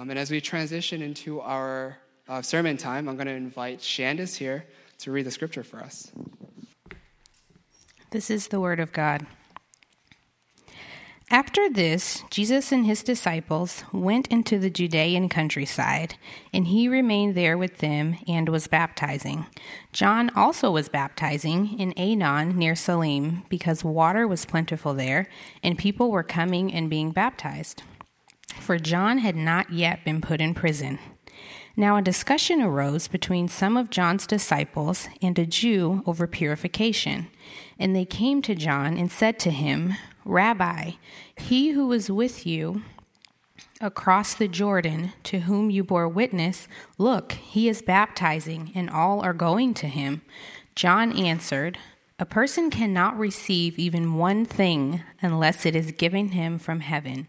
Um, and as we transition into our uh, sermon time, I'm going to invite Shandis here to read the scripture for us. This is the word of God. After this, Jesus and his disciples went into the Judean countryside, and he remained there with them and was baptizing. John also was baptizing in Aenon near Salim, because water was plentiful there, and people were coming and being baptized. For John had not yet been put in prison. Now a discussion arose between some of John's disciples and a Jew over purification. And they came to John and said to him, Rabbi, he who was with you across the Jordan, to whom you bore witness, look, he is baptizing, and all are going to him. John answered, A person cannot receive even one thing unless it is given him from heaven.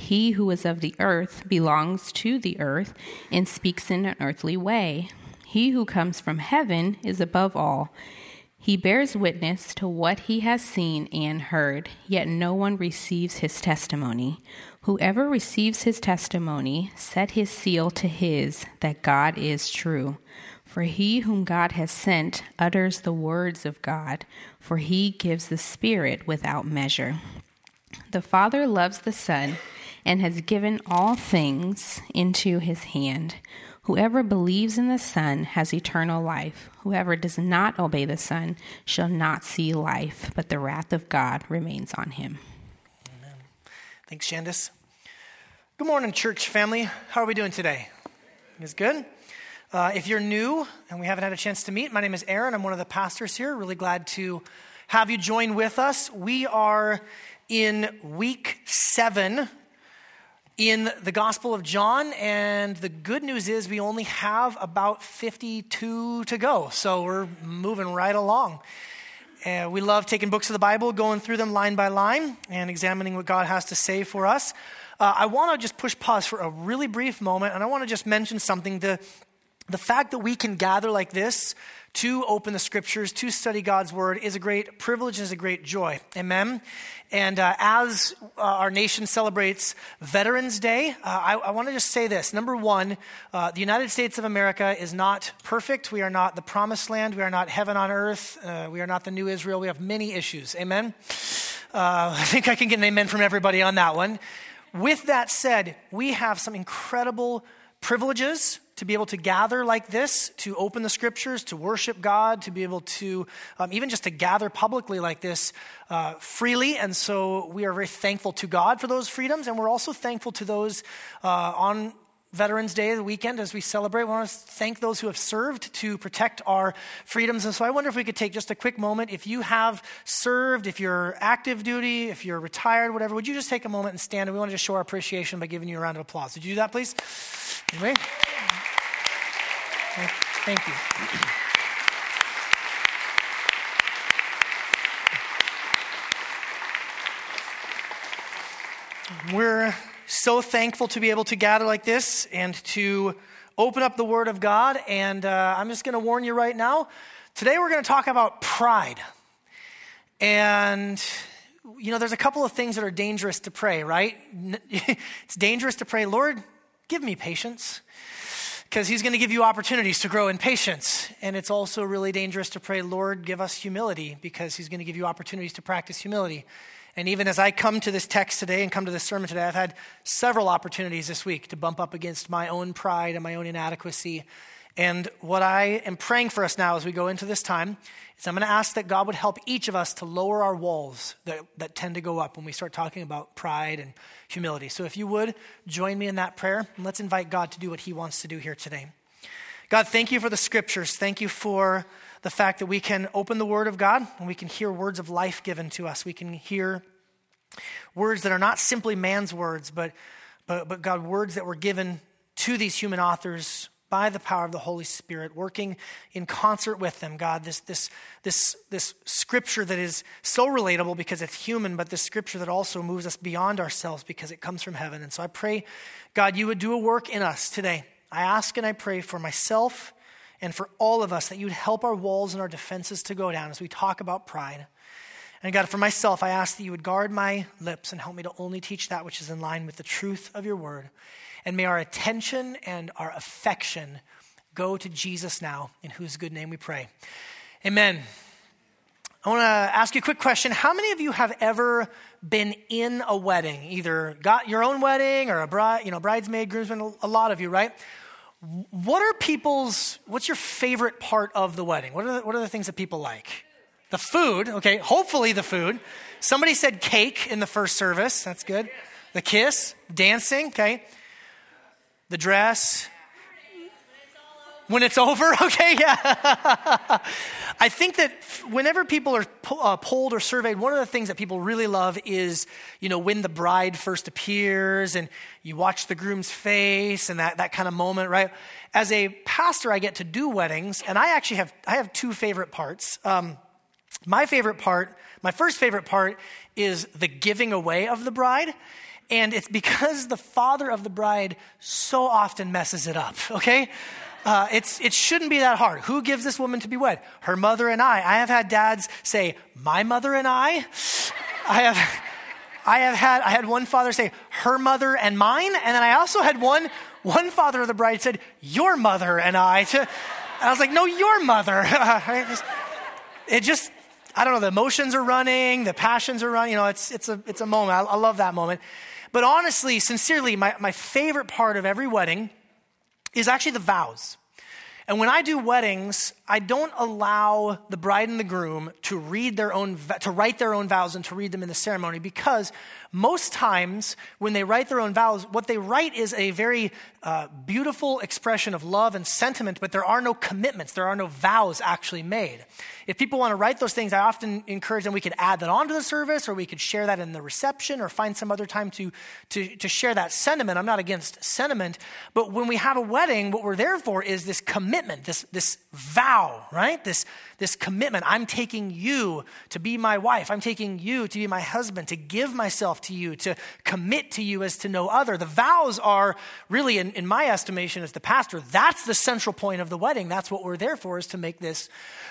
He who is of the earth belongs to the earth and speaks in an earthly way. He who comes from heaven is above all. He bears witness to what he has seen and heard, yet no one receives his testimony. Whoever receives his testimony set his seal to his that God is true. For he whom God has sent utters the words of God, for he gives the Spirit without measure. The Father loves the Son and has given all things into his hand. Whoever believes in the Son has eternal life. Whoever does not obey the Son shall not see life, but the wrath of God remains on him. Amen. Thanks, Shandis. Good morning, church family. How are we doing today? Is good? Uh, if you're new and we haven't had a chance to meet, my name is Aaron. I'm one of the pastors here. Really glad to have you join with us. We are in week seven in the Gospel of John, and the good news is we only have about 52 to go, so we're moving right along. Uh, we love taking books of the Bible, going through them line by line, and examining what God has to say for us. Uh, I want to just push pause for a really brief moment, and I want to just mention something. The, the fact that we can gather like this to open the scriptures, to study God's word, is a great privilege and is a great joy. Amen. And uh, as uh, our nation celebrates Veterans Day, uh, I, I want to just say this. Number one, uh, the United States of America is not perfect. We are not the promised land. We are not heaven on earth. Uh, we are not the new Israel. We have many issues. Amen. Uh, I think I can get an amen from everybody on that one. With that said, we have some incredible privileges to be able to gather like this, to open the scriptures, to worship God, to be able to um, even just to gather publicly like this uh, freely. And so we are very thankful to God for those freedoms. And we're also thankful to those uh, on Veterans Day, the weekend, as we celebrate. We want to thank those who have served to protect our freedoms. And so I wonder if we could take just a quick moment. If you have served, if you're active duty, if you're retired, whatever, would you just take a moment and stand? And we want to just show our appreciation by giving you a round of applause. Would you do that, please? Anyway. Thank you. We're so thankful to be able to gather like this and to open up the Word of God. And uh, I'm just going to warn you right now today we're going to talk about pride. And, you know, there's a couple of things that are dangerous to pray, right? it's dangerous to pray, Lord, give me patience because he's going to give you opportunities to grow in patience. And it's also really dangerous to pray, Lord, give us humility, because he's going to give you opportunities to practice humility. And even as I come to this text today and come to this sermon today, I've had several opportunities this week to bump up against my own pride and my own inadequacy. And what I am praying for us now as we go into this time is I'm going to ask that God would help each of us to lower our walls that, that tend to go up when we start talking about pride and humility. So if you would, join me in that prayer, and let's invite God to do what He wants to do here today. God, thank you for the scriptures. Thank you for the fact that we can open the Word of God and we can hear words of life given to us. We can hear words that are not simply man's words, but, but, but God, words that were given to these human authors by the power of the Holy Spirit, working in concert with them, God, this, this, this, this scripture that is so relatable because it's human, but this scripture that also moves us beyond ourselves because it comes from heaven. And so I pray, God, you would do a work in us today. I ask and I pray for myself and for all of us that you would help our walls and our defenses to go down as we talk about pride. And God, for myself, I ask that you would guard my lips and help me to only teach that which is in line with the truth of your word. And may our attention and our affection go to Jesus now, in whose good name we pray. Amen. I want to ask you a quick question. How many of you have ever been in a wedding, either got your own wedding or a bride, you know, bridesmaid, groomsman? A lot of you, right? What are people's? What's your favorite part of the wedding? What are the, what are the things that people like? The food, okay. Hopefully the food. Somebody said cake in the first service. That's good. The kiss, dancing, okay the dress. When it's over, okay, yeah. I think that whenever people are uh, polled or surveyed, one of the things that people really love is, you know, when the bride first appears and you watch the groom's face and that, that kind of moment, right? As a pastor, I get to do weddings, and I actually have, I have two favorite parts. Um, my favorite part, my first favorite part is the giving away of the bride. And it's because the father of the bride so often messes it up, okay? Uh, it's, it shouldn't be that hard. Who gives this woman to be wed? Her mother and I. I have had dads say, my mother and I. I have, I have had, I had one father say, her mother and mine. And then I also had one, one father of the bride said, your mother and I. To, and I was like, no, your mother. it just, I don't know, the emotions are running, the passions are running. You know, it's, it's, a, it's a moment. I, I love that moment. But honestly, sincerely, my, my favorite part of every wedding is actually the vows. And when I do weddings, I don't allow the bride and the groom to read their own, to write their own vows and to read them in the ceremony because most times when they write their own vows, what they write is a very uh, beautiful expression of love and sentiment, but there are no commitments, there are no vows actually made. If people want to write those things, I often encourage them we could add that onto the service or we could share that in the reception or find some other time to, to, to share that sentiment. I'm not against sentiment, but when we have a wedding, what we're there for is this commitment, this, this vow, right? This, this commitment. I'm taking you to be my wife. I'm taking you to be my husband, to give myself to you, to commit to you as to no other. The vows are really, in, in my estimation as the pastor, that's the central point of the wedding. That's what we're there for, is to make this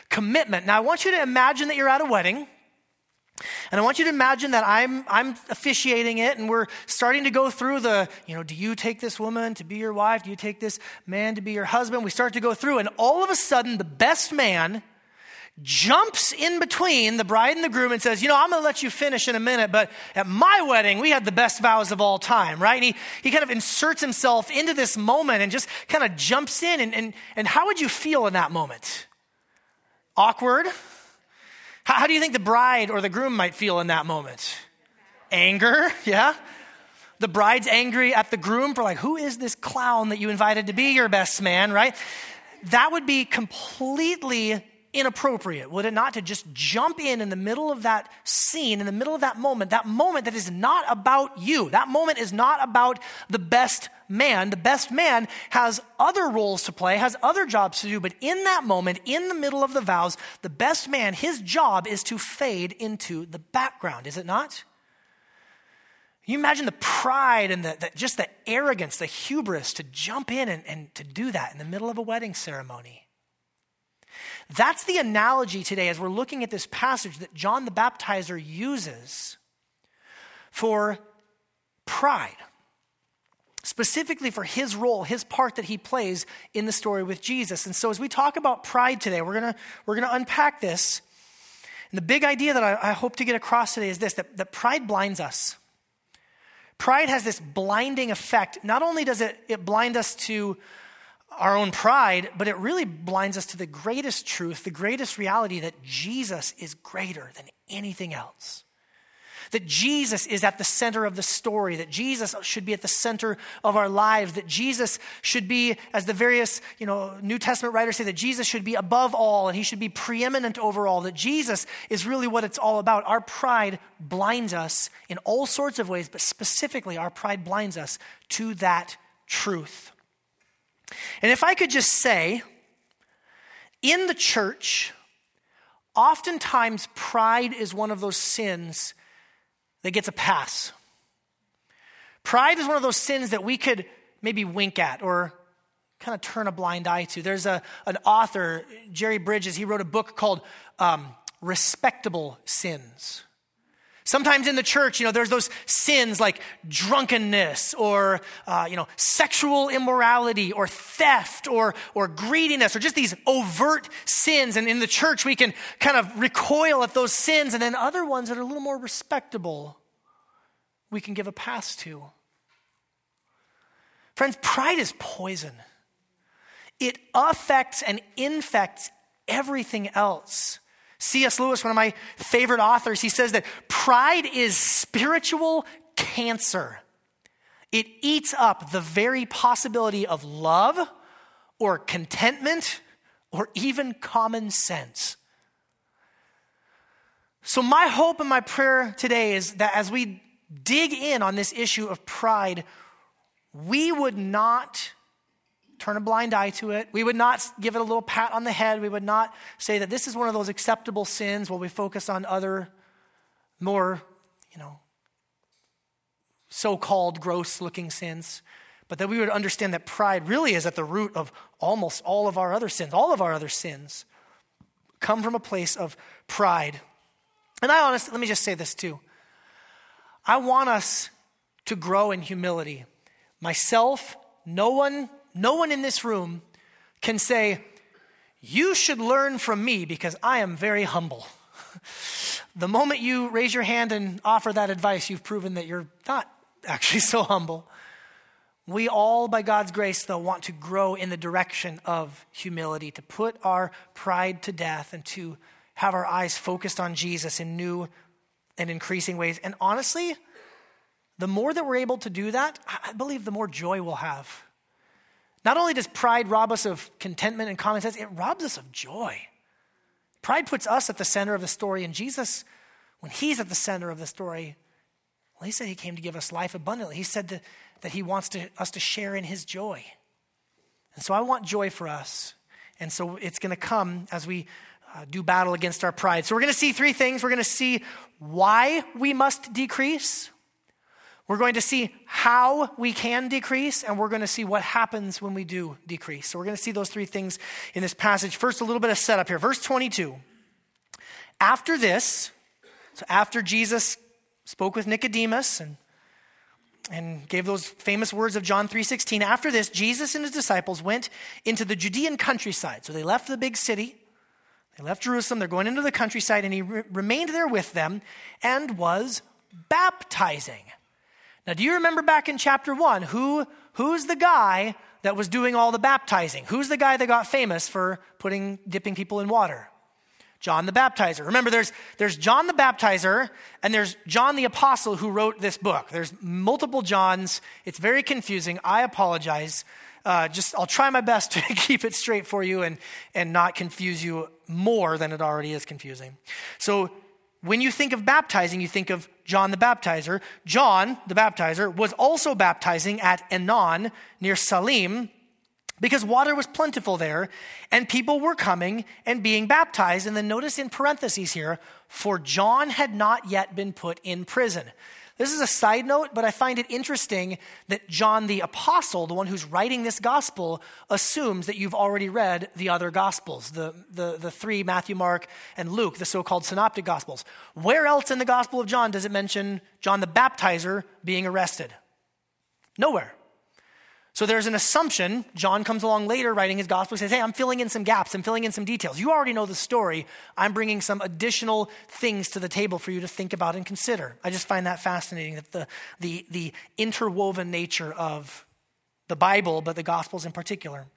commitment. Now, I want you to imagine that you're at a wedding. And I want you to imagine that I'm, I'm officiating it and we're starting to go through the, you know, do you take this woman to be your wife? Do you take this man to be your husband? We start to go through, and all of a sudden, the best man jumps in between the bride and the groom and says, You know, I'm going to let you finish in a minute, but at my wedding, we had the best vows of all time, right? And he, he kind of inserts himself into this moment and just kind of jumps in. And, and, and how would you feel in that moment? Awkward? How, how do you think the bride or the groom might feel in that moment? Anger, yeah? The bride's angry at the groom for, like, who is this clown that you invited to be your best man, right? That would be completely inappropriate, would it not, to just jump in in the middle of that scene, in the middle of that moment, that moment that is not about you. That moment is not about the best man. The best man has other roles to play, has other jobs to do, but in that moment, in the middle of the vows, the best man, his job is to fade into the background, is it not? you imagine the pride and the, the, just the arrogance, the hubris to jump in and, and to do that in the middle of a wedding ceremony? That's the analogy today as we're looking at this passage that John the Baptizer uses for pride, specifically for his role, his part that he plays in the story with Jesus. And so, as we talk about pride today, we're going to we're to unpack this. And the big idea that I, I hope to get across today is this that, that pride blinds us. Pride has this blinding effect. Not only does it, it blind us to our own pride, but it really blinds us to the greatest truth, the greatest reality that Jesus is greater than anything else. That Jesus is at the center of the story, that Jesus should be at the center of our lives, that Jesus should be, as the various you know, New Testament writers say, that Jesus should be above all and he should be preeminent over all, that Jesus is really what it's all about. Our pride blinds us in all sorts of ways, but specifically, our pride blinds us to that truth. And if I could just say, in the church, oftentimes pride is one of those sins that gets a pass. Pride is one of those sins that we could maybe wink at or kind of turn a blind eye to. There's a, an author, Jerry Bridges, he wrote a book called um, Respectable Sins. Sometimes in the church, you know, there's those sins like drunkenness or, uh, you know, sexual immorality or theft or, or greediness or just these overt sins. And in the church, we can kind of recoil at those sins. And then other ones that are a little more respectable, we can give a pass to. Friends, pride is poison. It affects and infects everything else. C.S. Lewis, one of my favorite authors, he says that pride is spiritual cancer. It eats up the very possibility of love or contentment or even common sense. So, my hope and my prayer today is that as we dig in on this issue of pride, we would not turn a blind eye to it. We would not give it a little pat on the head. We would not say that this is one of those acceptable sins while we focus on other more, you know, so called gross looking sins. But that we would understand that pride really is at the root of almost all of our other sins. All of our other sins come from a place of pride. And I honestly, let me just say this too. I want us to grow in humility. Myself, no one no one in this room can say, You should learn from me because I am very humble. the moment you raise your hand and offer that advice, you've proven that you're not actually so humble. We all, by God's grace, though, want to grow in the direction of humility, to put our pride to death and to have our eyes focused on Jesus in new and increasing ways. And honestly, the more that we're able to do that, I believe the more joy we'll have. Not only does pride rob us of contentment and common sense, it robs us of joy. Pride puts us at the center of the story, and Jesus, when he's at the center of the story, well, he said he came to give us life abundantly. He said that, that he wants to, us to share in his joy. And so I want joy for us. And so it's going to come as we uh, do battle against our pride. So we're going to see three things. We're going to see why we must decrease, we're going to see how we can decrease, and we're going to see what happens when we do decrease. So, we're going to see those three things in this passage. First, a little bit of setup here. Verse 22. After this, so after Jesus spoke with Nicodemus and, and gave those famous words of John 3:16, after this, Jesus and his disciples went into the Judean countryside. So they left the big city, they left Jerusalem, they're going into the countryside, and he re- remained there with them and was baptizing. Now, do you remember back in chapter one who, who's the guy that was doing all the baptizing? Who's the guy that got famous for putting, dipping people in water? John the Baptizer. Remember, there's, there's John the Baptizer and there's John the Apostle who wrote this book. There's multiple Johns. It's very confusing. I apologize. Uh, just I'll try my best to keep it straight for you and, and not confuse you more than it already is confusing. So when you think of baptizing, you think of John the Baptizer. John the Baptizer was also baptizing at Aenon near Salim because water was plentiful there and people were coming and being baptized. And then notice in parentheses here, for John had not yet been put in prison. This is a side note, but I find it interesting that John the Apostle, the one who's writing this gospel, assumes that you've already read the other gospels, the, the, the three Matthew, Mark, and Luke, the so called synoptic gospels. Where else in the Gospel of John does it mention John the Baptizer being arrested? Nowhere. So there's an assumption. John comes along later writing his gospel and says, Hey, I'm filling in some gaps. I'm filling in some details. You already know the story. I'm bringing some additional things to the table for you to think about and consider. I just find that fascinating that the, the, the interwoven nature of the Bible, but the gospels in particular.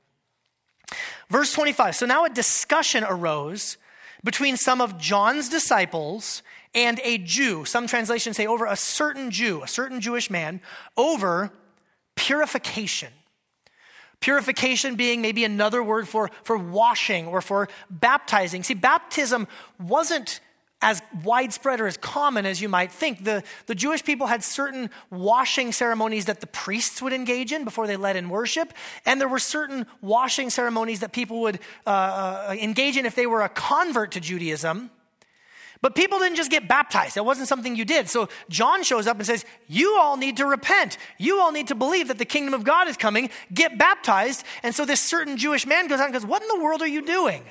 Verse 25. So now a discussion arose between some of John's disciples and a Jew. Some translations say over a certain Jew, a certain Jewish man, over purification. Purification being maybe another word for, for washing or for baptizing. See, baptism wasn't as widespread or as common as you might think. The, the Jewish people had certain washing ceremonies that the priests would engage in before they led in worship, and there were certain washing ceremonies that people would uh, uh, engage in if they were a convert to Judaism. But people didn't just get baptized. That wasn't something you did. So John shows up and says, You all need to repent. You all need to believe that the kingdom of God is coming. Get baptized. And so this certain Jewish man goes out and goes, What in the world are you doing?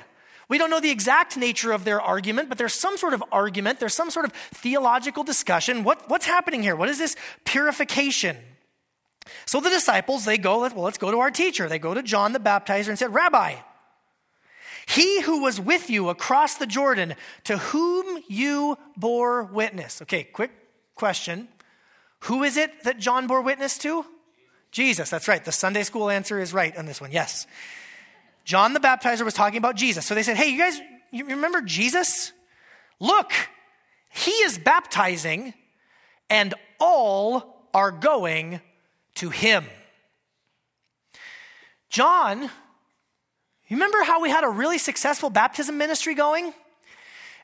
We don't know the exact nature of their argument, but there's some sort of argument, there's some sort of theological discussion. What, what's happening here? What is this purification? So the disciples, they go, well, let's go to our teacher. They go to John the baptizer and said, Rabbi, he who was with you across the Jordan, to whom you bore witness. Okay, quick question. Who is it that John bore witness to? Jesus, that's right. The Sunday school answer is right on this one. Yes. John the baptizer was talking about Jesus. So they said, Hey, you guys, you remember Jesus? Look, he is baptizing, and all are going to him. John, you remember how we had a really successful baptism ministry going?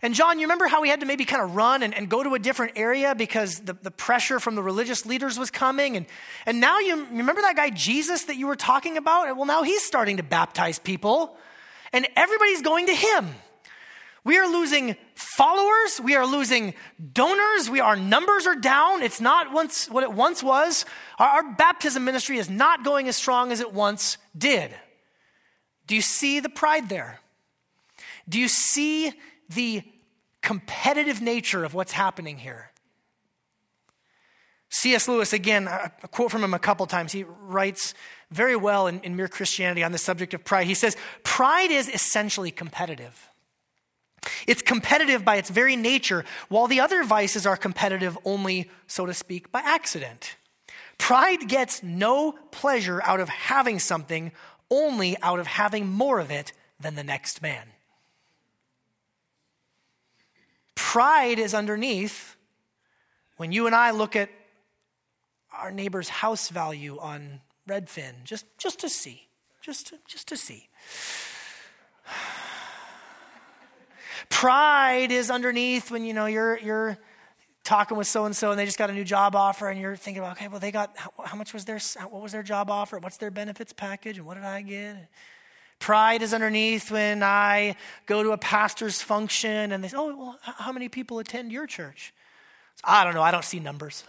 And John, you remember how we had to maybe kind of run and, and go to a different area because the, the pressure from the religious leaders was coming? And, and now you, you remember that guy Jesus that you were talking about? Well, now he's starting to baptize people, and everybody's going to him. We are losing followers. We are losing donors. We, our numbers are down. It's not once what it once was. Our, our baptism ministry is not going as strong as it once did. Do you see the pride there? Do you see the competitive nature of what's happening here. C.S. Lewis, again, a quote from him a couple times, he writes very well in, in Mere Christianity on the subject of pride. He says, Pride is essentially competitive. It's competitive by its very nature, while the other vices are competitive only, so to speak, by accident. Pride gets no pleasure out of having something, only out of having more of it than the next man. Pride is underneath when you and I look at our neighbor's house value on Redfin, just, just to see, just to, just to see. Pride is underneath when you know you're you're talking with so and so and they just got a new job offer and you're thinking about okay well they got how, how much was their what was their job offer what's their benefits package and what did I get Pride is underneath when I go to a pastor's function and they say, Oh, well, how many people attend your church? I don't know. I don't see numbers.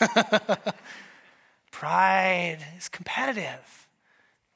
Pride is competitive.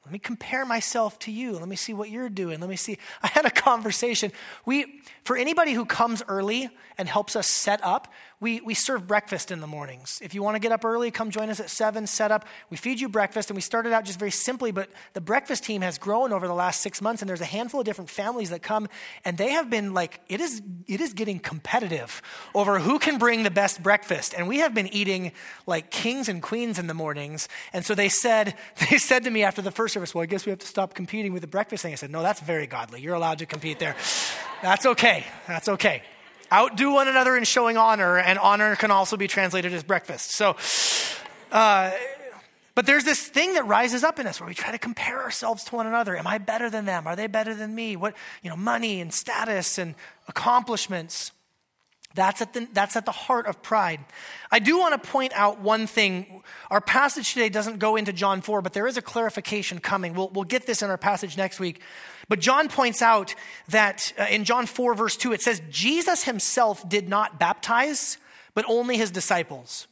Let me compare myself to you. Let me see what you're doing. Let me see. I had a conversation. We, for anybody who comes early and helps us set up, we, we serve breakfast in the mornings. If you want to get up early, come join us at 7, set up. We feed you breakfast, and we started out just very simply, but the breakfast team has grown over the last six months, and there's a handful of different families that come, and they have been like, it is, it is getting competitive over who can bring the best breakfast. And we have been eating like kings and queens in the mornings. And so they said, they said to me after the first service, well, I guess we have to stop competing with the breakfast thing. I said, no, that's very godly. You're allowed to compete there. That's okay. That's okay. Outdo one another in showing honor, and honor can also be translated as breakfast. So, uh, but there's this thing that rises up in us where we try to compare ourselves to one another. Am I better than them? Are they better than me? What, you know, money and status and accomplishments. That's at, the, that's at the heart of pride. I do want to point out one thing. Our passage today doesn't go into John 4, but there is a clarification coming. We'll, we'll get this in our passage next week. But John points out that uh, in John 4, verse 2, it says, Jesus himself did not baptize, but only his disciples.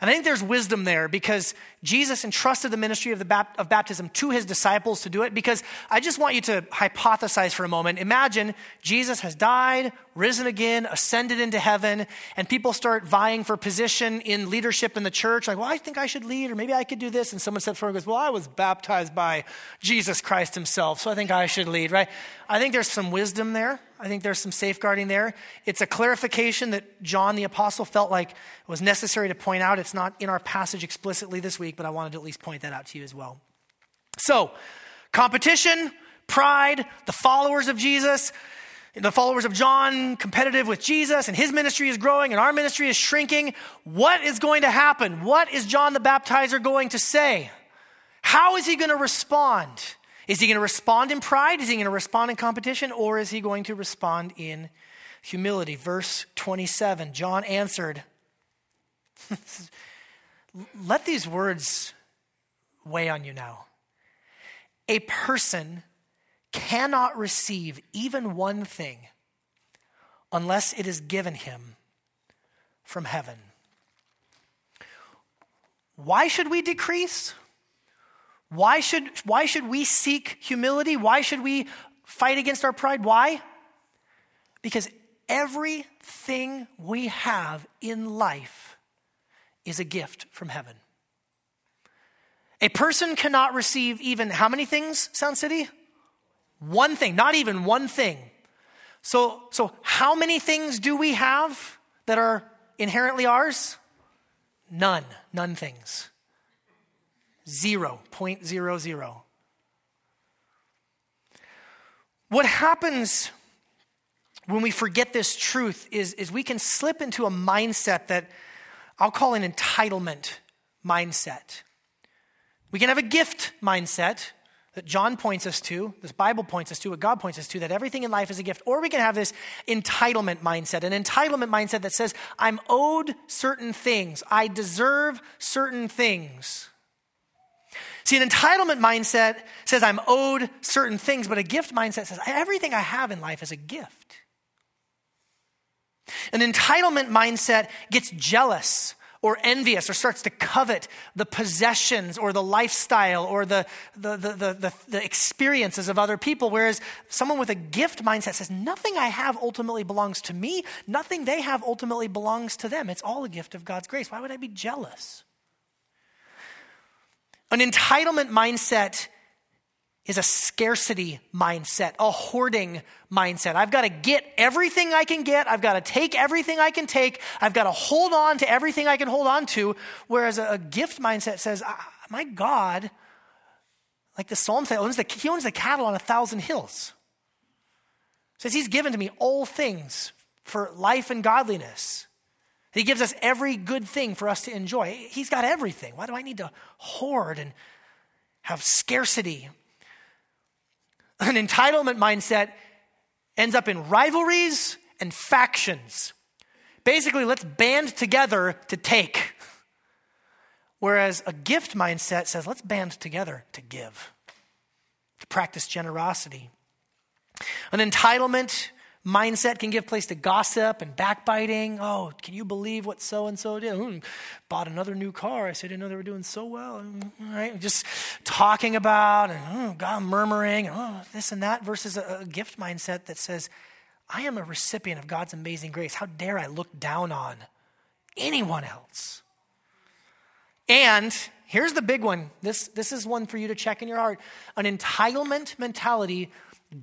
And I think there's wisdom there because Jesus entrusted the ministry of, the bap- of baptism to his disciples to do it. Because I just want you to hypothesize for a moment. Imagine Jesus has died, risen again, ascended into heaven, and people start vying for position in leadership in the church. Like, well, I think I should lead, or maybe I could do this. And someone steps forward and goes, Well, I was baptized by Jesus Christ himself, so I think I should lead, right? I think there's some wisdom there. I think there's some safeguarding there. It's a clarification that John the Apostle felt like was necessary to point out. It's not in our passage explicitly this week, but I wanted to at least point that out to you as well. So, competition, pride, the followers of Jesus, the followers of John competitive with Jesus, and his ministry is growing and our ministry is shrinking. What is going to happen? What is John the Baptizer going to say? How is he going to respond? Is he going to respond in pride? Is he going to respond in competition? Or is he going to respond in humility? Verse 27 John answered, Let these words weigh on you now. A person cannot receive even one thing unless it is given him from heaven. Why should we decrease? Why should, why should we seek humility? Why should we fight against our pride? Why? Because everything we have in life is a gift from heaven. A person cannot receive even how many things, Sound City? One thing, not even one thing. So, so how many things do we have that are inherently ours? None, none things. Zero, point zero zero. What happens when we forget this truth is, is we can slip into a mindset that I'll call an entitlement mindset. We can have a gift mindset that John points us to, this Bible points us to, what God points us to, that everything in life is a gift. Or we can have this entitlement mindset, an entitlement mindset that says, I'm owed certain things, I deserve certain things. See, an entitlement mindset says, I'm owed certain things, but a gift mindset says, everything I have in life is a gift. An entitlement mindset gets jealous or envious or starts to covet the possessions or the lifestyle or the, the, the, the, experiences of other people. Whereas someone with a gift mindset says, Nothing I have ultimately belongs to me, nothing they have ultimately belongs to them. It's all a gift of God's grace. Why would I be jealous? An entitlement mindset is a scarcity mindset, a hoarding mindset. I've got to get everything I can get. I've got to take everything I can take. I've got to hold on to everything I can hold on to. Whereas a, gift mindset says, my God, like the Psalm says, he owns the cattle on a thousand hills. Says he's given to me all things for life and godliness. He gives us every good thing for us to enjoy. He's got everything. Why do I need to hoard and have scarcity? An entitlement mindset ends up in rivalries and factions. Basically, let's band together to take. Whereas a gift mindset says, let's band together to give, to practice generosity. An entitlement mindset can give place to gossip and backbiting. Oh, can you believe what so and so did? Ooh, bought another new car. I said, I didn't know they were doing so well. Right? Just talking about and oh, God murmuring, oh, this and that, versus a, a gift mindset that says, I am a recipient of God's amazing grace. How dare I look down on anyone else? And here's the big one. This, this is one for you to check in your heart. An entitlement mentality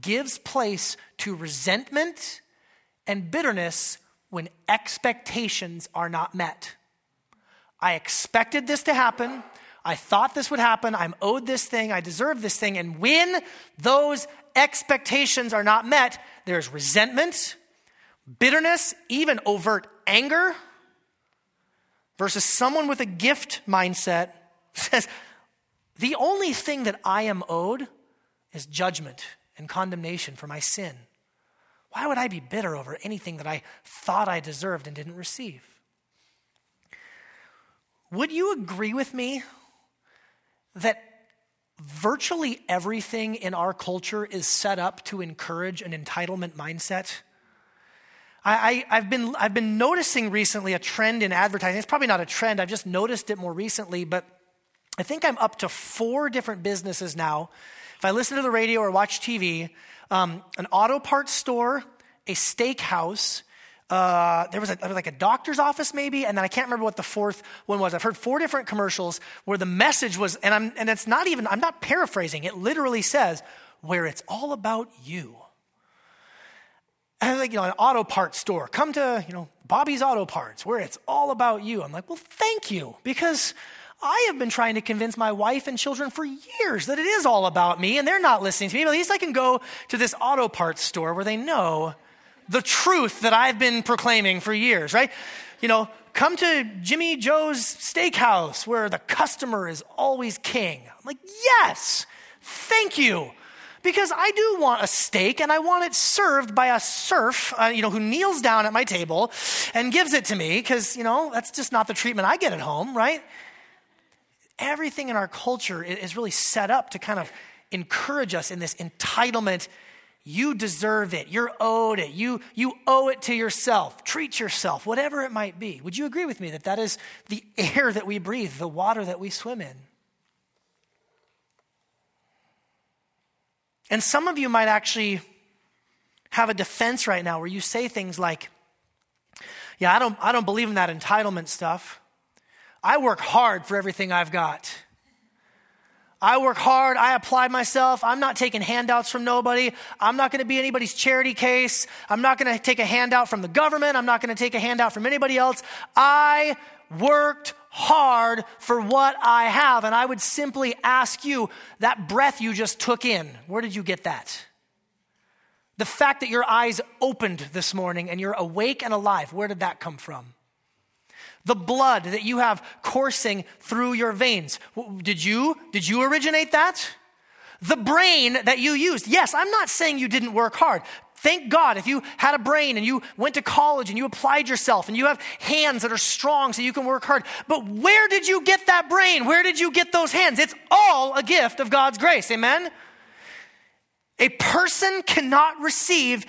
gives place to resentment and bitterness when expectations are not met. I expected this to happen. I thought this would happen. I'm owed this thing. I deserve this thing. And when those expectations are not met, there's resentment, bitterness, even overt anger, versus someone with a gift mindset says, The only thing that I am owed is judgment and condemnation for my sin. Why would I be bitter over anything that I thought I deserved and didn't receive? Would you agree with me that virtually everything in our culture is set up to encourage an entitlement mindset? I, have been, I've been noticing recently a trend in advertising. It's probably not a trend, I've just noticed it more recently, but I think I'm up to four different businesses now if I listen to the radio or watch TV, um, an auto parts store, a steakhouse, uh, there was, a, there was like a doctor's office maybe, and then I can't remember what the fourth one was. I've heard four different commercials where the message was, and I'm, and it's not even, I'm not paraphrasing. It literally says, where it's all about you. And like, you know, an auto parts store. Come to, you know, Bobby's Auto Parts, where it's all about you. I'm like, well, thank you, because I have been trying to convince my wife and children for years that it is all about me, and they're not listening to me. But at least I can go to this auto parts store where they know the truth that I've been proclaiming for years, right? You know, come to Jimmy Joe's Steakhouse where the customer is always king. I'm like, yes, thank you. Because I do want a steak and I want it served by a serf, uh, you know, who kneels down at my table and gives it to me because, you know, that's just not the treatment I get at home, right? Everything in our culture is really set up to kind of encourage us in this entitlement you deserve it. You're owed it. You, you owe it to yourself. Treat yourself, whatever it might be. Would you agree with me that that is the air that we breathe, the water that we swim in? And some of you might actually have a defense right now where you say things like, Yeah, I don't, I don't believe in that entitlement stuff. I work hard for everything I've got. I work hard. I apply myself. I'm not taking handouts from nobody. I'm not going to be anybody's charity case. I'm not going to take a handout from the government. I'm not going to take a handout from anybody else. I worked hard for what I have. And I would simply ask you that breath you just took in, where did you get that? The fact that your eyes opened this morning and you're awake and alive, where did that come from? The blood that you have coursing through your veins. Did you, did you originate that? The brain that you used. Yes, I'm not saying you didn't work hard. Thank God if you had a brain and you went to college and you applied yourself and you have hands that are strong so you can work hard. But where did you get that brain? Where did you get those hands? It's all a gift of God's grace. Amen? A person cannot receive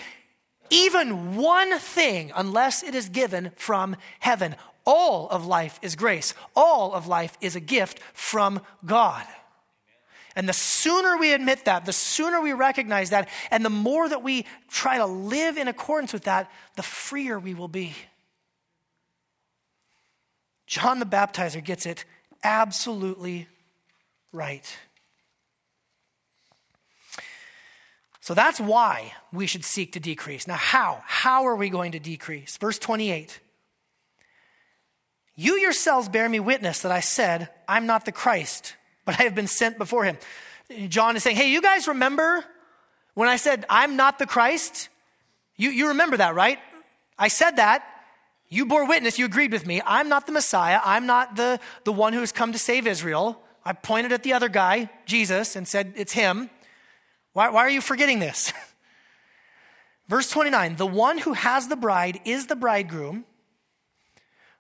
even one thing unless it is given from heaven. All of life is grace. All of life is a gift from God. And the sooner we admit that, the sooner we recognize that, and the more that we try to live in accordance with that, the freer we will be. John the Baptizer gets it absolutely right. So that's why we should seek to decrease. Now, how? How are we going to decrease? Verse 28. You yourselves bear me witness that I said, I'm not the Christ, but I have been sent before him. John is saying, Hey, you guys remember when I said, I'm not the Christ? You, you remember that, right? I said that. You bore witness. You agreed with me. I'm not the Messiah. I'm not the, the one who has come to save Israel. I pointed at the other guy, Jesus, and said, It's him. Why, why are you forgetting this? Verse 29 The one who has the bride is the bridegroom.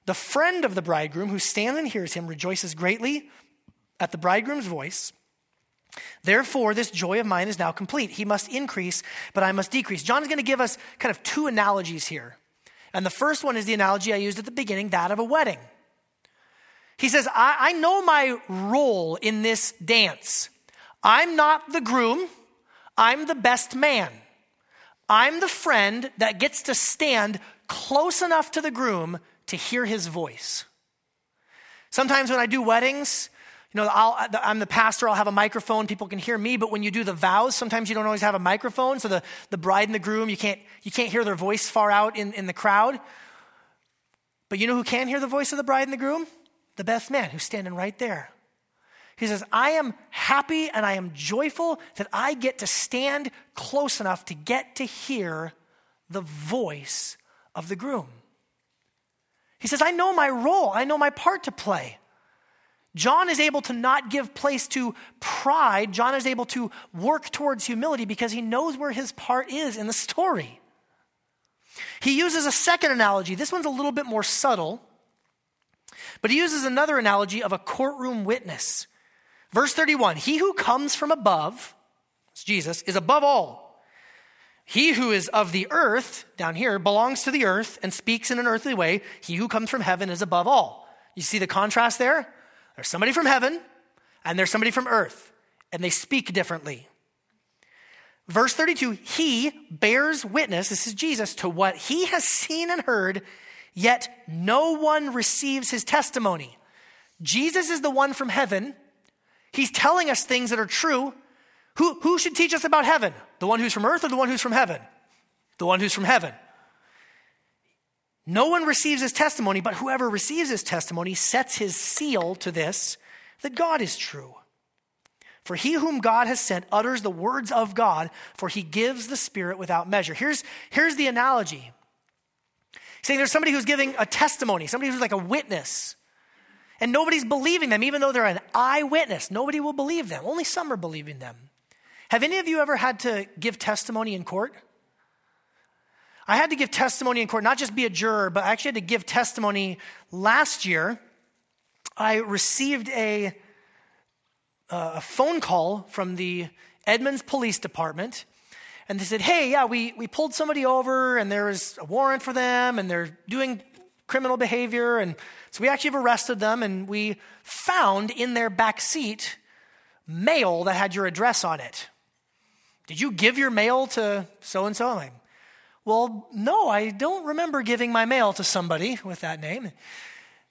The friend of the bridegroom who stands and hears him rejoices greatly at the bridegroom's voice. Therefore, this joy of mine is now complete. He must increase, but I must decrease. John is going to give us kind of two analogies here. And the first one is the analogy I used at the beginning, that of a wedding. He says, I, I know my role in this dance. I'm not the groom, I'm the best man. I'm the friend that gets to stand close enough to the groom to hear his voice. Sometimes when I do weddings, you know, i am the pastor, I'll have a microphone, people can hear me, but when you do the vows, sometimes you don't always have a microphone, so the, the bride and the groom, you can't, you can't hear their voice far out in, in the crowd. But you know who can hear the voice of the bride and the groom? The best man who's standing right there. He says, I am happy and I am joyful that I get to stand close enough to get to hear the voice of the groom. He says, I know my role, I know my part to play. John is able to not give place to pride. John is able to work towards humility because he knows where his part is in the story. He uses a second analogy. This one's a little bit more subtle, but he uses another analogy of a courtroom witness. Verse 31 He who comes from above, Jesus, is above all. He who is of the earth, down here, belongs to the earth and speaks in an earthly way. He who comes from heaven is above all. You see the contrast there? There's somebody from heaven and there's somebody from earth, and they speak differently. Verse 32 He bears witness, this is Jesus, to what he has seen and heard, yet no one receives his testimony. Jesus is the one from heaven. He's telling us things that are true, who, who should teach us about heaven? The one who's from earth or the one who's from heaven? The one who's from heaven. No one receives his testimony, but whoever receives his testimony sets his seal to this that God is true. For he whom God has sent utters the words of God, for he gives the Spirit without measure. Here's, here's the analogy saying there's somebody who's giving a testimony, somebody who's like a witness. And nobody's believing them, even though they're an eyewitness. Nobody will believe them. Only some are believing them. Have any of you ever had to give testimony in court? I had to give testimony in court, not just be a juror, but I actually had to give testimony last year. I received a, uh, a phone call from the Edmonds Police Department, and they said, Hey, yeah, we, we pulled somebody over, and there was a warrant for them, and they're doing criminal behavior. And so we actually have arrested them, and we found in their back seat mail that had your address on it. Did you give your mail to so and so? Well, no, I don't remember giving my mail to somebody with that name.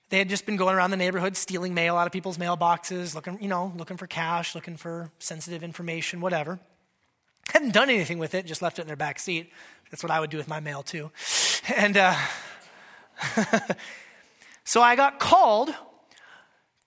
They had just been going around the neighborhood stealing mail out of people's mailboxes, looking, you know, looking for cash, looking for sensitive information, whatever. Hadn't done anything with it, just left it in their back seat. That's what I would do with my mail too. And uh, so I got called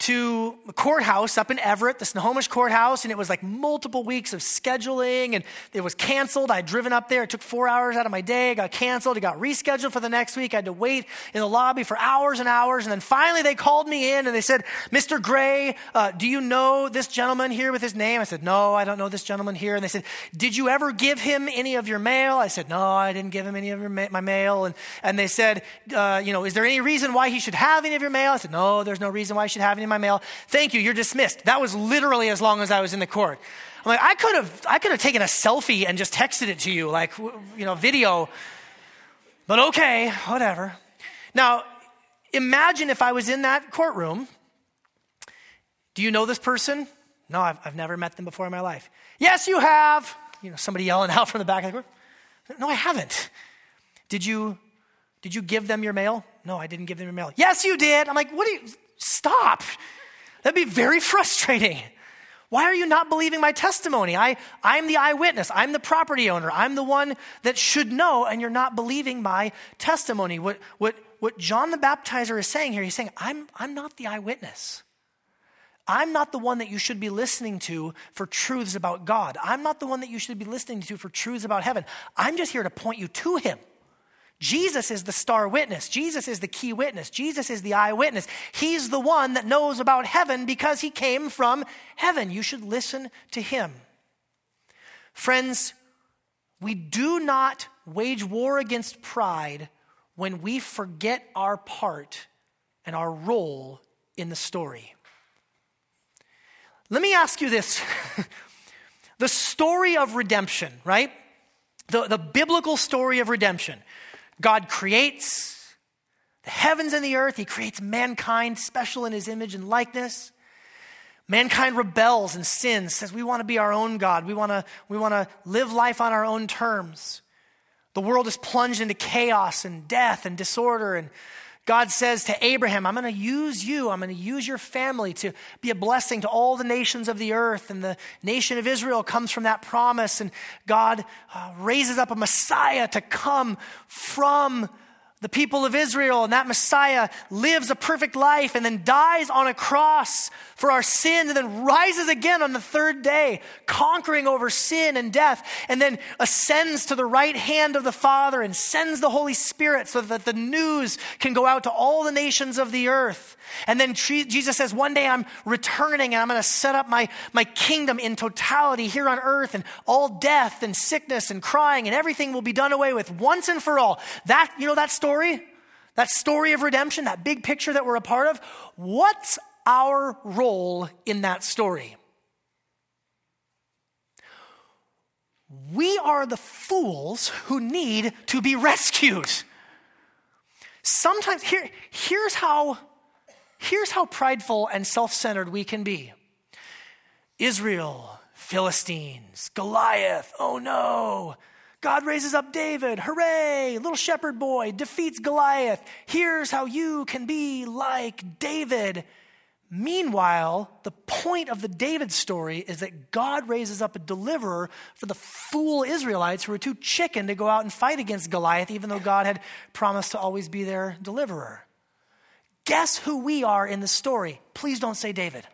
to the courthouse up in Everett, the Snohomish courthouse, and it was like multiple weeks of scheduling, and it was canceled. I'd driven up there. It took four hours out of my day. It got canceled. It got rescheduled for the next week. I had to wait in the lobby for hours and hours, and then finally they called me in and they said, Mr. Gray, uh, do you know this gentleman here with his name? I said, No, I don't know this gentleman here. And they said, Did you ever give him any of your mail? I said, No, I didn't give him any of ma- my mail. And, and they said, uh, You know, is there any reason why he should have any of your mail? I said, No, there's no reason why he should have any my mail. Thank you, you're dismissed. That was literally as long as I was in the court. I'm like, I could have, I could have taken a selfie and just texted it to you, like, you know, video. But okay, whatever. Now, imagine if I was in that courtroom. Do you know this person? No, I've, I've never met them before in my life. Yes, you have. You know, somebody yelling out from the back of the court. No, I haven't. Did you, did you give them your mail? No, I didn't give them your mail. Yes, you did. I'm like, what do you, stop. That'd be very frustrating. Why are you not believing my testimony? I, I'm the eyewitness. I'm the property owner. I'm the one that should know, and you're not believing my testimony. What, what, what John the Baptizer is saying here, he's saying, I'm, I'm not the eyewitness. I'm not the one that you should be listening to for truths about God. I'm not the one that you should be listening to for truths about heaven. I'm just here to point you to Him. Jesus is the star witness. Jesus is the key witness. Jesus is the eyewitness. He's the one that knows about heaven because he came from heaven. You should listen to him. Friends, we do not wage war against pride when we forget our part and our role in the story. Let me ask you this the story of redemption, right? The, the biblical story of redemption. God creates the heavens and the earth. He creates mankind special in his image and likeness. Mankind rebels and sins, says we want to be our own God. We want to, we want to live life on our own terms. The world is plunged into chaos and death and disorder. And God says to Abraham, I'm going to use you. I'm going to use your family to be a blessing to all the nations of the earth. And the nation of Israel comes from that promise. And God uh, raises up a Messiah to come from the people of Israel, and that Messiah lives a perfect life and then dies on a cross for our sin and then rises again on the third day, conquering over sin and death, and then ascends to the right hand of the Father and sends the Holy Spirit so that the news can go out to all the nations of the earth. And then Jesus says, One day I'm returning and I'm going to set up my, my kingdom in totality here on earth, and all death and sickness and crying and everything will be done away with once and for all. That, you know, that story, that story of redemption, that big picture that we're a part of, what's our role in that story? We are the fools who need to be rescued. Sometimes, here, here's how Here's how prideful and self centered we can be Israel, Philistines, Goliath, oh no. God raises up David, hooray, little shepherd boy defeats Goliath. Here's how you can be like David. Meanwhile, the point of the David story is that God raises up a deliverer for the fool Israelites who were too chicken to go out and fight against Goliath, even though God had promised to always be their deliverer. Guess who we are in the story? Please don't say David.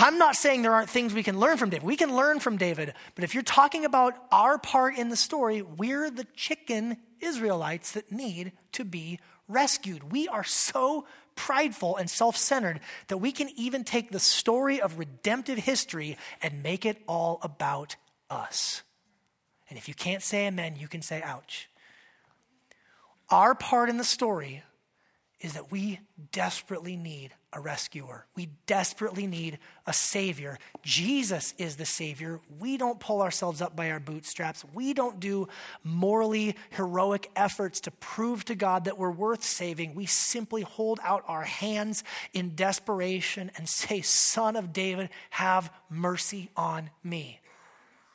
I'm not saying there aren't things we can learn from David. We can learn from David. But if you're talking about our part in the story, we're the chicken Israelites that need to be rescued. We are so prideful and self centered that we can even take the story of redemptive history and make it all about us. And if you can't say amen, you can say ouch. Our part in the story is that we desperately need a rescuer. We desperately need a savior. Jesus is the savior. We don't pull ourselves up by our bootstraps. We don't do morally heroic efforts to prove to God that we're worth saving. We simply hold out our hands in desperation and say, Son of David, have mercy on me.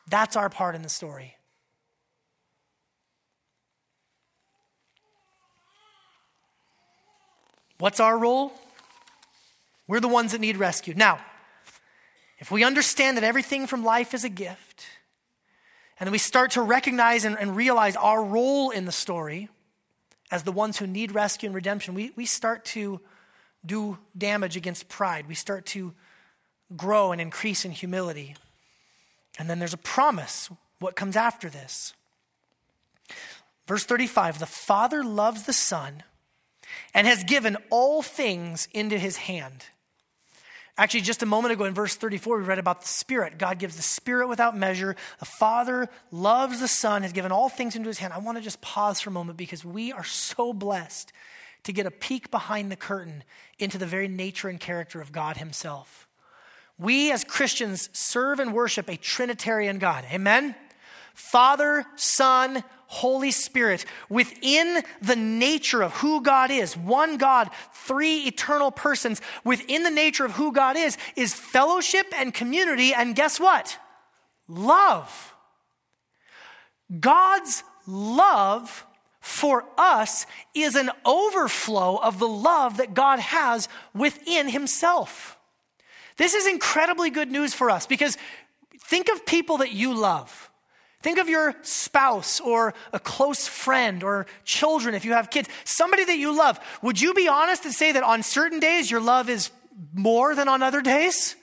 That's our part in the story. What's our role? We're the ones that need rescue. Now, if we understand that everything from life is a gift, and we start to recognize and, and, realize our role in the story as the ones who need rescue and redemption, we, we start to do damage against pride. We start to grow and increase in humility. And then there's a promise what comes after this. Verse 35 The Father loves the Son and has given all things into his hand. Actually, just a moment ago in verse 34, we read about the Spirit. God gives the Spirit without measure. The Father loves the Son, has given all things into his hand. I want to just pause for a moment because we are so blessed to get a peek behind the curtain into the very nature and character of God Himself. We as Christians serve and worship a Trinitarian God. Amen? Father, Son, Holy Spirit, within the nature of who God is, one God, three eternal persons, within the nature of who God is, is fellowship and community, and guess what? Love. God's love for us is an overflow of the love that God has within Himself. This is incredibly good news for us because think of people that you love. Think of your spouse or a close friend or children if you have kids, somebody that you love. Would you be honest and say that on certain days your love is more than on other days?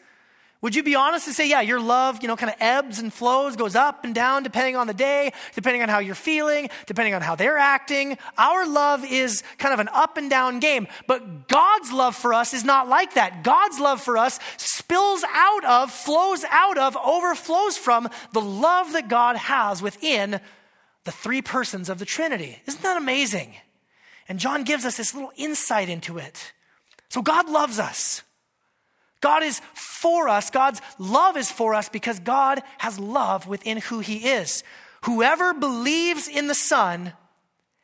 Would you be honest and say, yeah, your love, you know, kind of ebbs and flows, goes up and down depending on the day, depending on how you're feeling, depending on how they're acting? Our love is kind of an up and down game. But God's love for us is not like that. God's love for us spills out of, flows out of, overflows from the love that God has within the three persons of the Trinity. Isn't that amazing? And John gives us this little insight into it. So God loves us. God is for us. God's love is for us because God has love within who He is. Whoever believes in the Son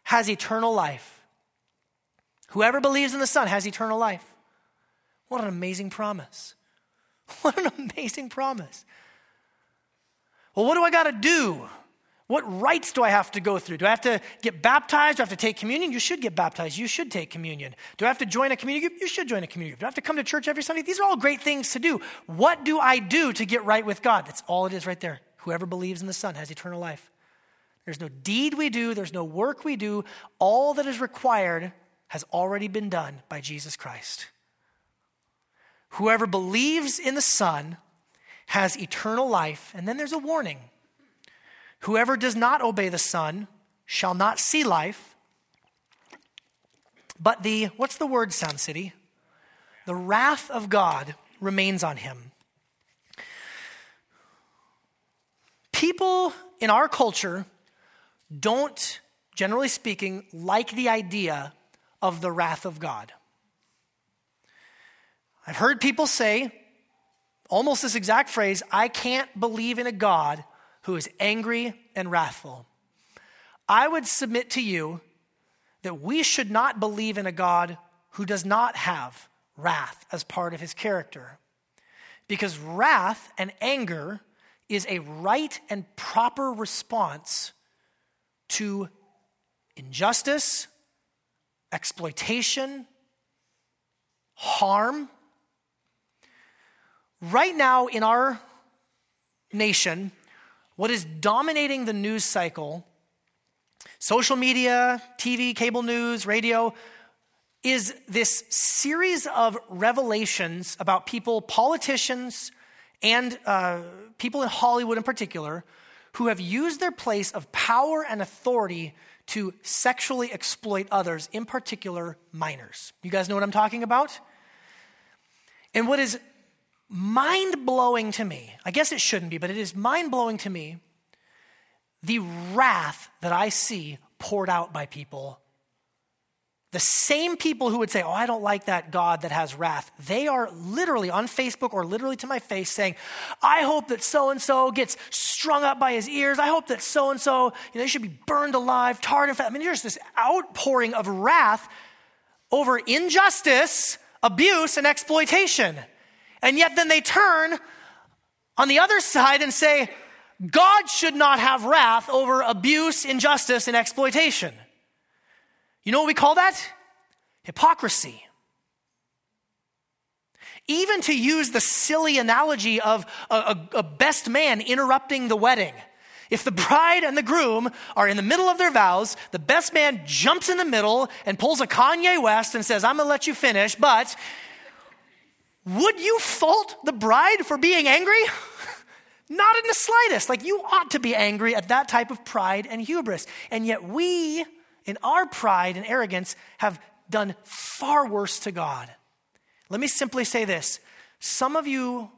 has eternal life. Whoever believes in the Son has eternal life. What an amazing promise. What an amazing promise. Well, what do I got to do? What rites do I have to go through? Do I have to get baptized? Do I have to take communion? You should get baptized. You should take communion. Do I have to join a community group? You should join a community group. Do I have to come to church every Sunday? These are all great things to do. What do I do to get right with God? That's all it is right there. Whoever believes in the Son has eternal life. There's no deed we do, there's no work we do. All that is required has already been done by Jesus Christ. Whoever believes in the Son has eternal life. And then there's a warning. Whoever does not obey the Son shall not see life, but the, what's the word, Sound City? The wrath of God remains on him. People in our culture don't, generally speaking, like the idea of the wrath of God. I've heard people say almost this exact phrase I can't believe in a God who is angry and wrathful. I would submit to you that we should not believe in a God who does not have wrath as part of his character. Because wrath and anger is a right and proper response to injustice, exploitation, harm. Right now in our nation, what is dominating the news cycle, social media, TV, cable news, radio, is this series of revelations about people, politicians, and uh, people in Hollywood in particular, who have used their place of power and authority to sexually exploit others, in particular minors. You guys know what I'm talking about? And what is mind blowing to me, I guess it shouldn't be, but it is mind blowing to me the wrath that I see poured out by people. The same people who would say, Oh, I don't like that God that has wrath, they are literally on Facebook or literally to my face saying, I hope that so and so gets strung up by his ears. I hope that so and so, you know, they should be burned alive, tarred and fat. I mean, there's this outpouring of wrath over injustice, abuse, and exploitation. And yet then they turn on the other side and say, God should not have wrath over abuse, injustice, and exploitation. You know what we call that? Hypocrisy. Even to use the silly analogy of a, a, a, best man interrupting the wedding. If the bride and the groom are in the middle of their vows, the best man jumps in the middle and pulls a Kanye West and says, I'm gonna let you finish, but would you fault the bride for being angry? Not in the slightest. Like you ought to be angry at that type of pride and hubris. And yet we, in our pride and arrogance, have done far worse to God. Let me simply say this. Some of you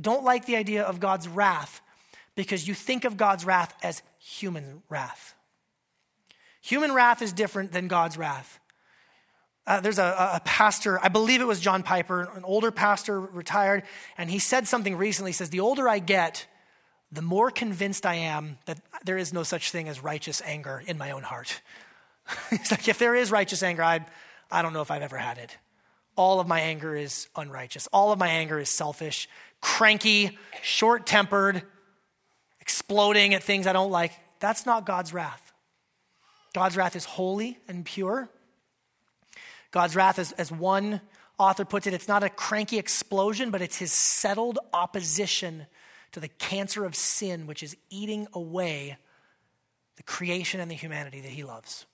don't like the idea of God's wrath because you think of God's wrath as human wrath. Human wrath is different than God's wrath. Uh, there's a, a, pastor, I believe it was John Piper, an older pastor, retired, and he said something recently. He says, The older I get, the more convinced I am that there is no such thing as righteous anger in my own heart. He's like, if there is righteous anger, I, I don't know if I've ever had it. All of my anger is unrighteous. All of my anger is selfish, cranky, short tempered, exploding at things I don't like. That's not God's wrath. God's wrath is holy and pure. God's wrath, as, as one author puts it, it's not a cranky explosion, but it's his settled opposition to the cancer of sin, which is eating away the creation and the humanity that he loves.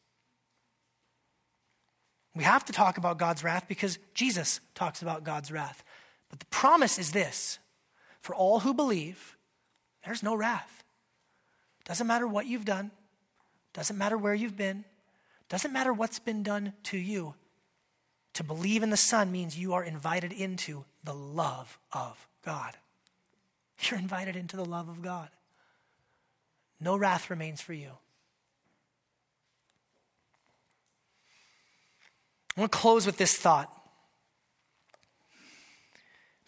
We have to talk about God's wrath because Jesus talks about God's wrath. But the promise is this for all who believe, there's no wrath. Doesn't matter what you've done, doesn't matter where you've been, doesn't matter what's been done to you. To believe in the Son means you are invited into the love of God. You're invited into the love of God. No wrath remains for you. I want to close with this thought.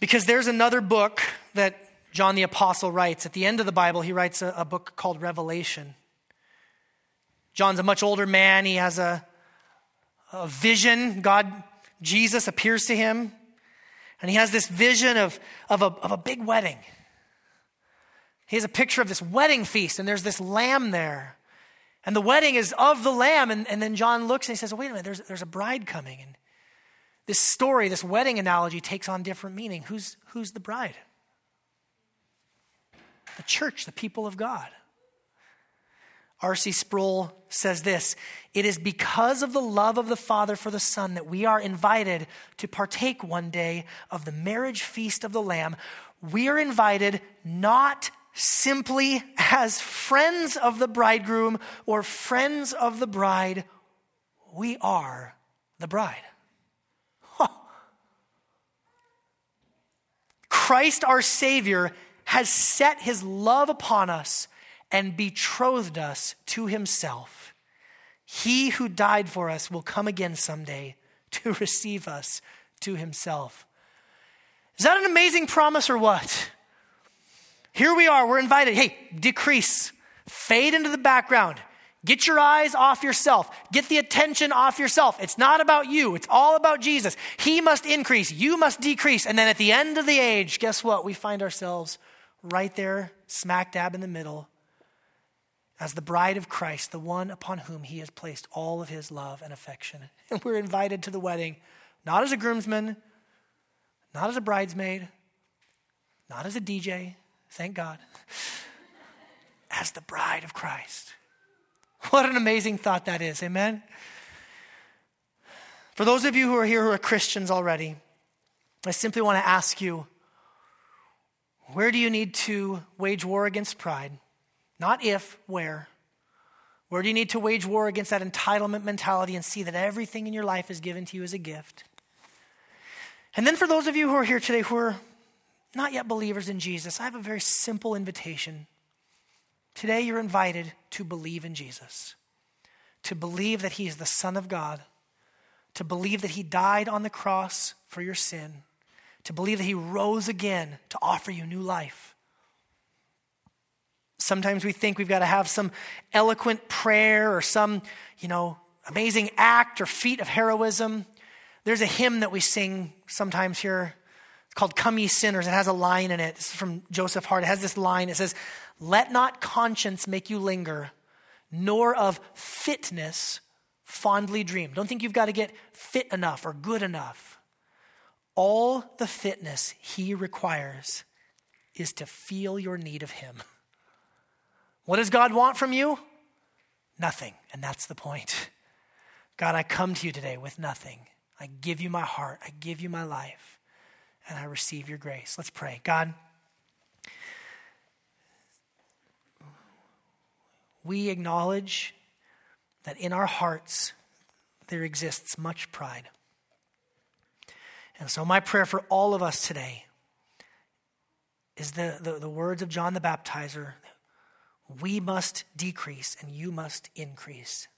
Because there's another book that John the Apostle writes. At the end of the Bible, he writes a, a book called Revelation. John's a much older man. He has a, a vision. God Jesus appears to him, and he has this vision of, of, a, of a big wedding. He has a picture of this wedding feast, and there's this lamb there. And the wedding is of the lamb. And, and then John looks and he says, oh, wait a minute, there's, there's a bride coming. And this story, this wedding analogy takes on different meaning. Who's, who's the bride? The church, the people of God. R.C. Sproul says this It is because of the love of the Father for the Son that we are invited to partake one day of the marriage feast of the Lamb. We are invited not simply as friends of the bridegroom or friends of the bride, we are the bride. Christ our Savior has set his love upon us and betrothed us to himself. He who died for us will come again someday to receive us to himself. Is that an amazing promise or what? Here we are, we're invited. Hey, decrease, fade into the background. Get your eyes off yourself. Get the attention off yourself. It's not about you, it's all about Jesus. He must increase, you must decrease. And then at the end of the age, guess what? We find ourselves right there, smack dab in the middle, as the bride of Christ, the one upon whom he has placed all of his love and affection. And we're invited to the wedding, not as a groomsman, not as a bridesmaid, not as a DJ, thank God, as the bride of Christ. What an amazing thought that is, amen? For those of you who are here who are Christians already, I simply want to ask you where do you need to wage war against pride? Not if, where. Where do you need to wage war against that entitlement mentality and see that everything in your life is given to you as a gift? And then for those of you who are here today who are not yet believers in Jesus, I have a very simple invitation. Today you're invited to believe in Jesus, to believe that He is the Son of God, to believe that He died on the cross for your sin, to believe that He rose again to offer you new life. Sometimes we think we've got to have some eloquent prayer or some, you know, amazing act or feat of heroism. There's a hymn that we sing sometimes here. It's called Come Ye Sinners. It has a line in it. It's from Joseph Hart. It has this line. It says, Let not conscience make you linger, nor of fitness fondly dream. Don't think you've got to get fit enough or good enough. All the fitness he requires is to feel your need of him. What does God want from you? Nothing. And that's the point. God, I come to you today with nothing. I give you my heart, I give you my life, and I receive your grace. Let's pray. God, we acknowledge that in our hearts there exists much pride. And so, my prayer for all of us today is the, the, the words of John the Baptizer we must decrease and you must increase.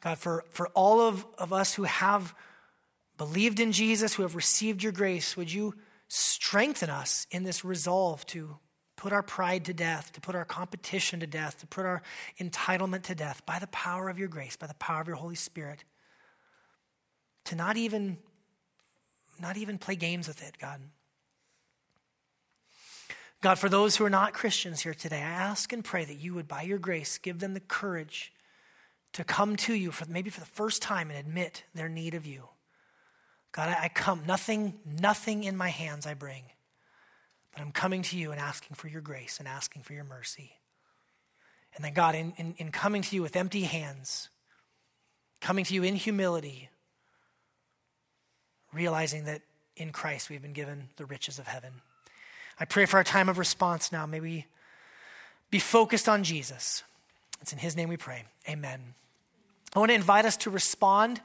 God, for, for all of, of us who have believed in Jesus, who have received your grace, would you strengthen us in this resolve to put our pride to death, to put our competition to death, to put our entitlement to death by the power of your grace, by the power of your Holy Spirit. To not even not even play games with it, God. God, for those who are not Christians here today, I ask and pray that you would, by your grace, give them the courage to come to you for maybe for the first time and admit their need of you. God, I, come, nothing, nothing in my hands I bring, but I'm coming to you and asking for your grace and asking for your mercy. And then, God, in, in, in coming to you with empty hands, coming to you in humility, realizing that in Christ we've been given the riches of heaven. I pray for our time of response now. May we be focused on Jesus. It's in his name we pray. Amen. I want to invite us to respond,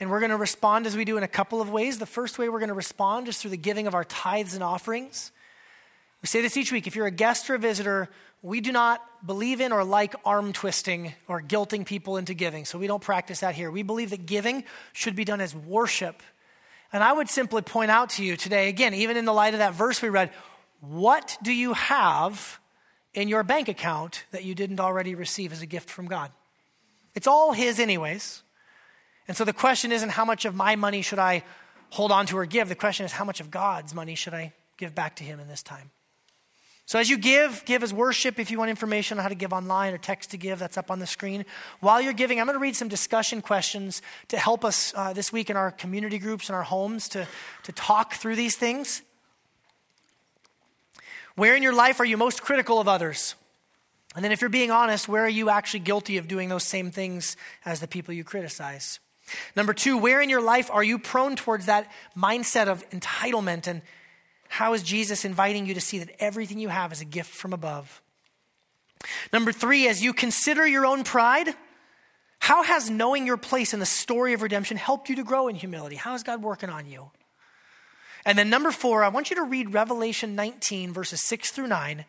and we're going to respond as we do in a couple of ways. The first way we're going to respond is through the giving of our tithes and offerings. We say this each week. If you're a guest or a visitor, we do not believe in or like arm twisting or guilting people into giving. So we don't practice that here. We believe that giving should be done as worship. And I would simply point out to you today, again, even in the light of that verse we read, what do you have in your bank account that you didn't already receive as a gift from God. It's all His, anyways. And so the question isn't how much of my money should I hold on to or give. The question is how much of God's money should I give back to Him in this time? So as you give, give as worship. If you want information on how to give online or text to give, that's up on the screen. While you're giving, I'm going to read some discussion questions to help us uh, this week in our community groups and our homes to, to talk through these things. Where in your life are you most critical of others? And then, if you're being honest, where are you actually guilty of doing those same things as the people you criticize? Number two, where in your life are you prone towards that mindset of entitlement? And how is Jesus inviting you to see that everything you have is a gift from above? Number three, as you consider your own pride, how has knowing your place in the story of redemption helped you to grow in humility? How is God working on you? And then number four, I want you to read Revelation 19, verses 6 through 9.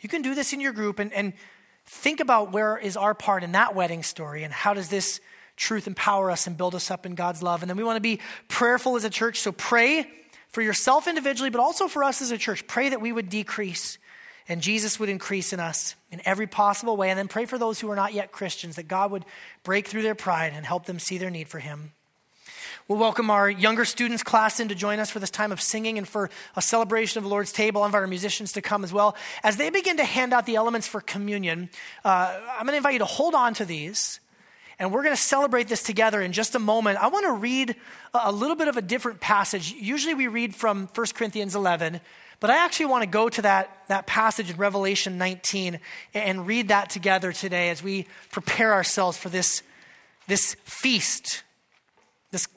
You can do this in your group and, and think about where is our part in that wedding story and how does this truth empower us and build us up in God's love. And then we want to be prayerful as a church. So pray for yourself individually, but also for us as a church. Pray that we would decrease and Jesus would increase in us in every possible way. And then pray for those who are not yet Christians, that God would break through their pride and help them see their need for Him. We'll welcome our younger students class in to join us for this time of singing and for a celebration of the Lord's table. I invite our musicians to come as well. As they begin to hand out the elements for communion, uh, I'm going to invite you to hold on to these. And we're going to celebrate this together in just a moment. I want to read a little bit of a different passage. Usually we read from 1 Corinthians 11, but I actually want to go to that, that passage in Revelation 19 and read that together today as we prepare ourselves for this, this feast this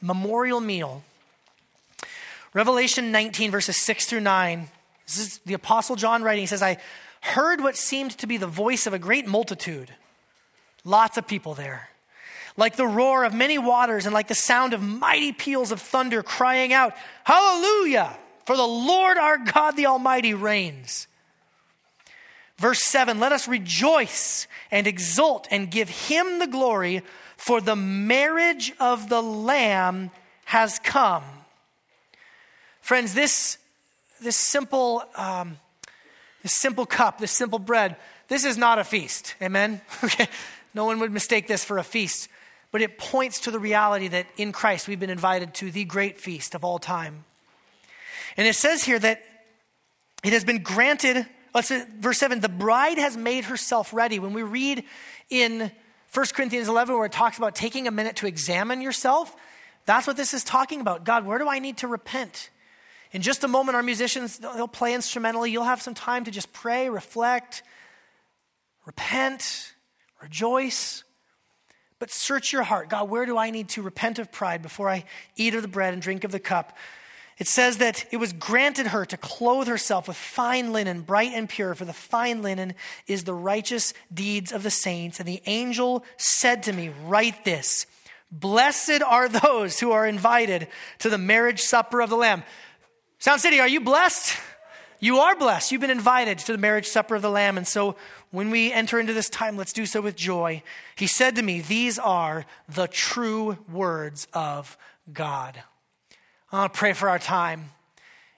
memorial meal. Revelation 19, verses 6 through 9. This is the Apostle John writing. He says, I heard what seemed to be the voice of a great multitude. Lots of people there. Like the roar of many waters and like the sound of mighty peals of thunder crying out, Hallelujah! For the Lord our God the Almighty reigns. Verse 7 Let us rejoice and exult and give him the glory, for the marriage of the Lamb has come. Friends, this, this simple um, this simple cup, this simple bread, this is not a feast. Amen? Okay? No one would mistake this for a feast. But it points to the reality that in Christ we've been invited to the great feast of all time. And it says here that it has been granted, let's say, verse 7, the bride has made herself ready. When we read in 1 Corinthians 11, where it talks about taking a minute to examine yourself, that's what this is talking about. God, where do I need to repent? In just a moment, our musicians, they'll play instrumentally. You'll have some time to just pray, reflect, repent, rejoice. But search your heart. God, where do I need to repent of pride before I eat of the bread and drink of the cup? It says that it was granted her to clothe herself with fine linen, bright and pure, for the fine linen is the righteous deeds of the saints. And the angel said to me, Write this Blessed are those who are invited to the marriage supper of the Lamb. Sound City, are you blessed? You are blessed. You've been invited to the marriage supper of the Lamb. And so when we enter into this time, let's do so with joy. He said to me, These are the true words of God. I want pray for our time.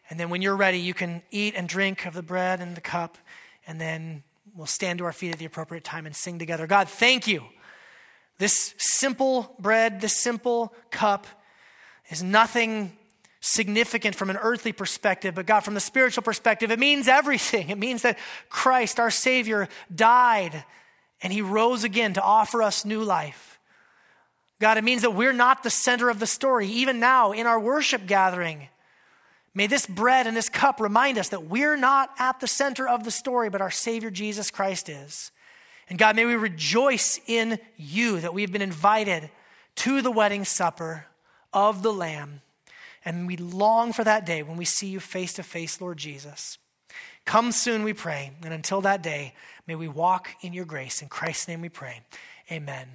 And then when you're ready, you can eat and drink of the bread and the cup. And then we'll stand to our feet at the appropriate time and sing together. God, thank you. This simple bread, this simple cup is nothing significant from an earthly perspective, but God, from the spiritual perspective, it means everything. It means that Christ, our Savior, died and he rose again to offer us new life. God, it means that we're not the center of the story. Even now, in our worship gathering, may this bread and this cup remind us that we're not at the center of the story, but our Savior Jesus Christ is. And God, may we rejoice in you that we have been invited to the wedding supper of the Lamb. And we long for that day when we see you face to face, Lord Jesus. Come soon, we pray. And until that day, may we walk in your grace. In Christ's name we pray. Amen.